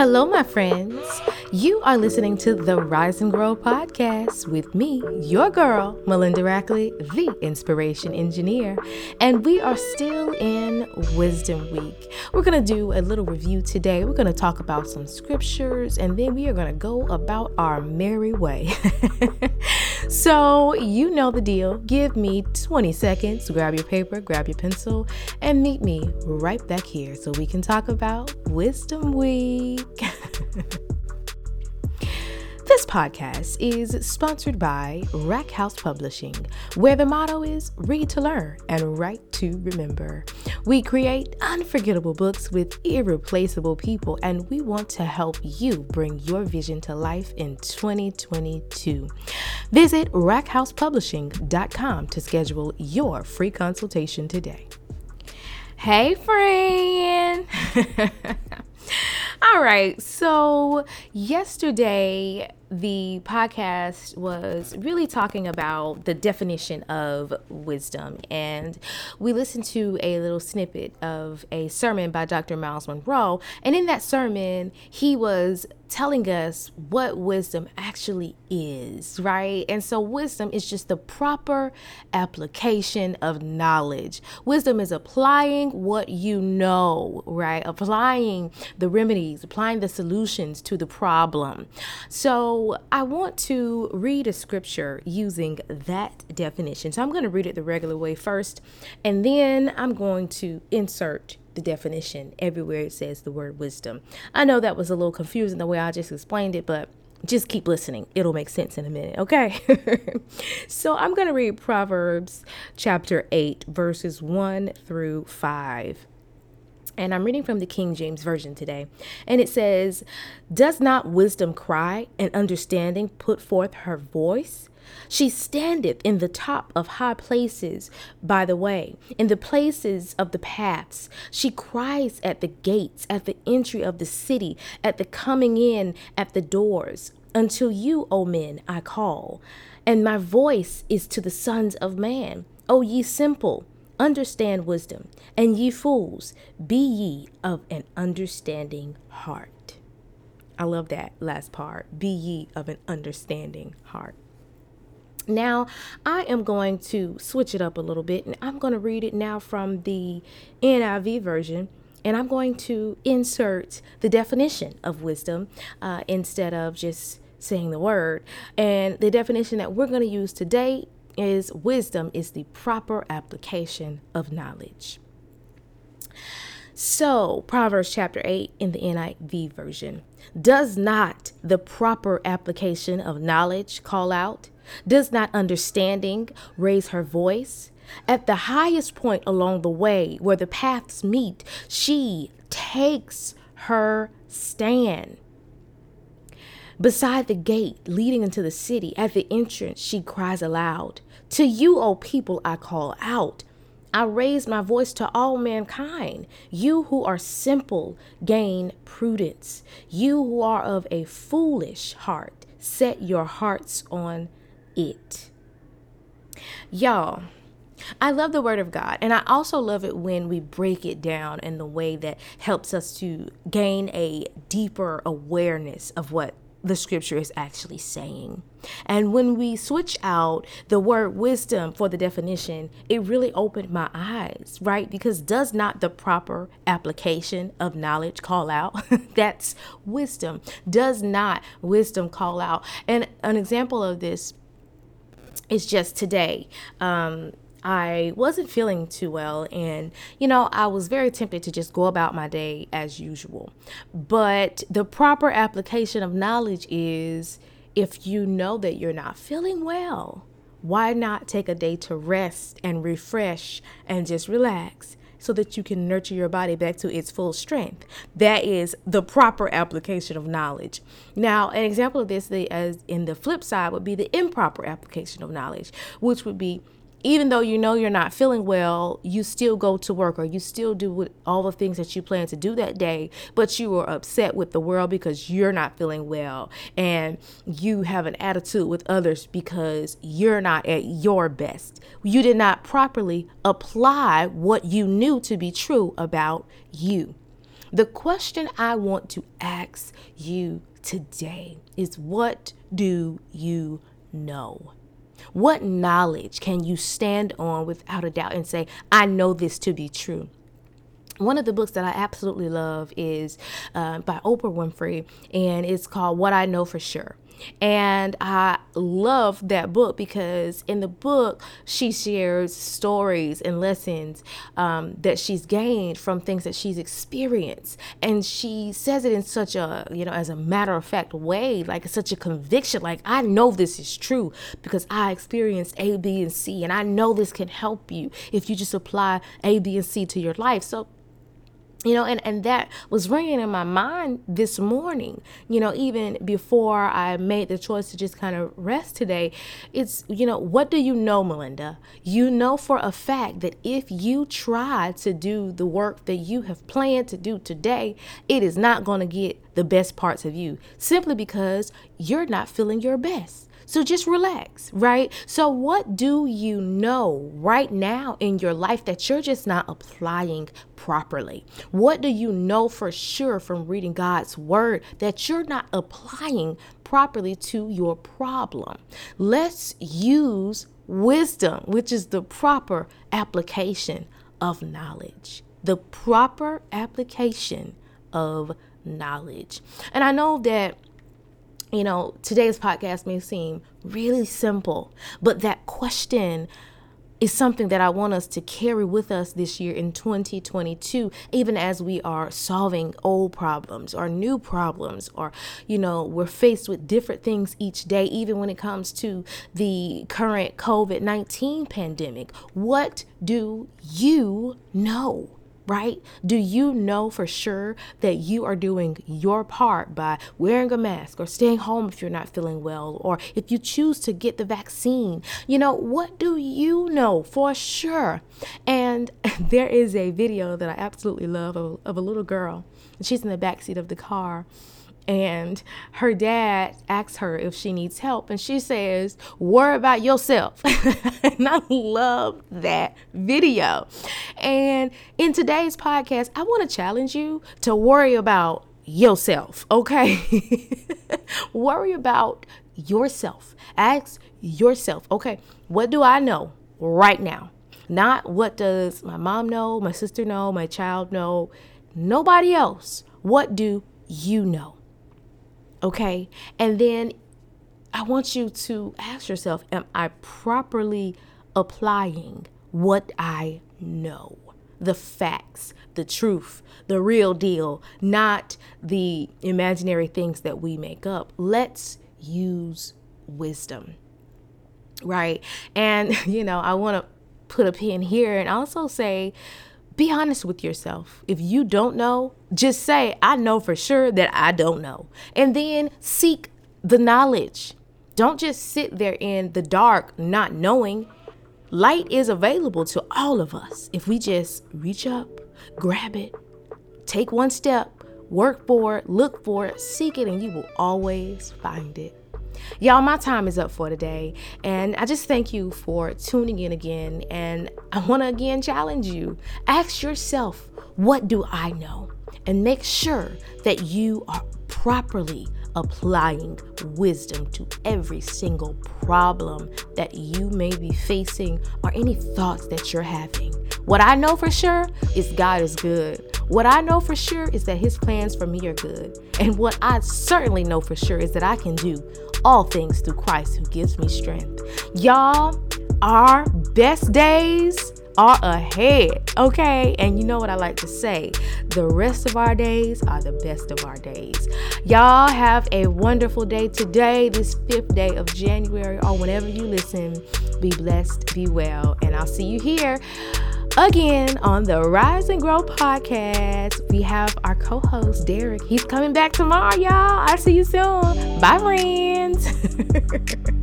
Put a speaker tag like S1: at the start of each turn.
S1: Hello, my friends. You are listening to the Rise and Grow podcast with me, your girl, Melinda Rackley, the inspiration engineer. And we are still in Wisdom Week. We're going to do a little review today. We're going to talk about some scriptures, and then we are going to go about our merry way. so, you know the deal. Give me 20 seconds, grab your paper, grab your pencil, and meet me right back here so we can talk about Wisdom Week. This podcast is sponsored by Rack House Publishing, where the motto is read to learn and write to remember. We create unforgettable books with irreplaceable people, and we want to help you bring your vision to life in 2022. Visit rackhousepublishing.com to schedule your free consultation today. Hey, friend. All right. So, yesterday, the podcast was really talking about the definition of wisdom. And we listened to a little snippet of a sermon by Dr. Myles Munroe. And in that sermon, he was telling us what wisdom actually is, right? And so, wisdom is just the proper application of knowledge. Wisdom is applying what you know, right? Applying the remedies, applying the solutions to the problem. So, I want to read a scripture using that definition. So, I'm going to read it the regular way first, and then I'm going to insert the definition everywhere it says the word wisdom. I know that was a little confusing the way I just explained it, but just keep listening. It'll make sense in a minute, okay? so I'm going to read Proverbs chapter 8, verses 1 through 5. And I'm reading from the King James Version today. And it says, Does not wisdom cry and understanding put forth her voice? She standeth in the top of high places by the way, in the places of the paths. She cries at the gates, at the entry of the city, at the coming in at the doors. Until you, O men, I call, and my voice is to the sons of man. O ye simple, understand wisdom, and ye fools, be ye of an understanding heart. I love that last part. Be ye of an understanding heart. Now, I am going to switch it up a little bit and I'm going to read it now from the NIV version. And I'm going to insert the definition of wisdom uh, instead of just saying the word. And the definition that we're going to use today is wisdom is the proper application of knowledge. So, Proverbs chapter 8 in the NIV version does not the proper application of knowledge call out? Does not understanding raise her voice? At the highest point along the way where the paths meet, she takes her stand. Beside the gate leading into the city, at the entrance, she cries aloud, To you, O people, I call out. I raise my voice to all mankind. You who are simple, gain prudence. You who are of a foolish heart, set your hearts on it. Y'all, I love the Word of God, and I also love it when we break it down in the way that helps us to gain a deeper awareness of what the scripture is actually saying. And when we switch out the word wisdom for the definition, it really opened my eyes, right? Because does not the proper application of knowledge call out? That's wisdom. Does not wisdom call out? And an example of this is just today. Um, I wasn't feeling too well, and you know, I was very tempted to just go about my day as usual. But the proper application of knowledge is if you know that you're not feeling well, why not take a day to rest and refresh and just relax? so that you can nurture your body back to its full strength. That is the proper application of knowledge. Now, an example of this, as in the flip side, would be the improper application of knowledge, which would be even though you know you're not feeling well, you still go to work or you still do all the things that you plan to do that day, but you are upset with the world because you're not feeling well and you have an attitude with others because you're not at your best. You did not properly apply what you knew to be true about you. The question I want to ask you today is what do you know? What knowledge can you stand on without a doubt and say, I know this to be true? One of the books that I absolutely love is uh, by Oprah Winfrey, and it's called What I Know for Sure. And I love that book because in the book, she shares stories and lessons um, that she's gained from things that she's experienced. And she says it in such a, you know, as a matter of fact way, like such a conviction. Like, I know this is true because I experienced A, B, and C. And I know this can help you if you just apply A, B, and C to your life. So, you know and and that was ringing in my mind this morning you know even before i made the choice to just kind of rest today. It's you know what do you know melinda? You know for a fact that if you try to do the work that you have planned to do today it is not going to get the best parts of you simply because you're not feeling your best so just relax, right? So, what do you know right now in your life that you're just not applying properly? What do you know for sure from reading God's word that you're not applying properly to your problem? Let's use wisdom, which is the proper application of knowledge. The proper application of knowledge. And I know that you know, today's podcast may seem really simple, but that question is something that I want us to carry with us this year in 2022, even as we are solving old problems or new problems, or, you know, we're faced with different things each day, even when it comes to the current COVID 19 pandemic. What do you know? Right? Do you know for sure that you are doing your part by wearing a mask or staying home if you're not feeling well or if you choose to get the vaccine? You know, what do you know for sure? And there is a video that I absolutely love of, of a little girl. She's in the back seat of the car and her dad asks her if she needs help and she says worry about yourself. And i love that video. And in today's podcast i want to challenge you to worry about yourself okay? Worry about yourself. Ask yourself okay what do i know right now? Not what does my mom know my sister know my child know nobody else. What do you know Okay. And then I want you to ask yourself Am I properly applying what I know? The facts, the truth, the real deal, not the imaginary things that we make up. Let's use wisdom. Right. And, you know, I want to put a pin here and also say, be honest with yourself. If you don't know, just say, I know for sure that I don't know. And then seek the knowledge. Don't just sit there in the dark not knowing. Light is available to all of us if we just reach up, grab it, take one step, work for it, look for it, seek it, and you will always find it. Y'all, my time is up for today. And I just thank you for tuning in again. And I want to again challenge you ask yourself, what do I know? And make sure that you are properly applying wisdom to every single problem that you may be facing or any thoughts that you're having. What I know for sure is God is good. What I know for sure is that His plans for me are good. And what I certainly know for sure is that I can do all things through Christ who gives me strength. Y'all, our best days are ahead, okay? And you know what I like to say the rest of our days are the best of our days. Y'all have a wonderful day today, this fifth day of January, or whenever you listen. Be blessed, be well, and I'll see you here again on the Rise and Grow podcast. We have our co host, Derek. He's coming back tomorrow, y'all. I'll see you soon. Bye, friends.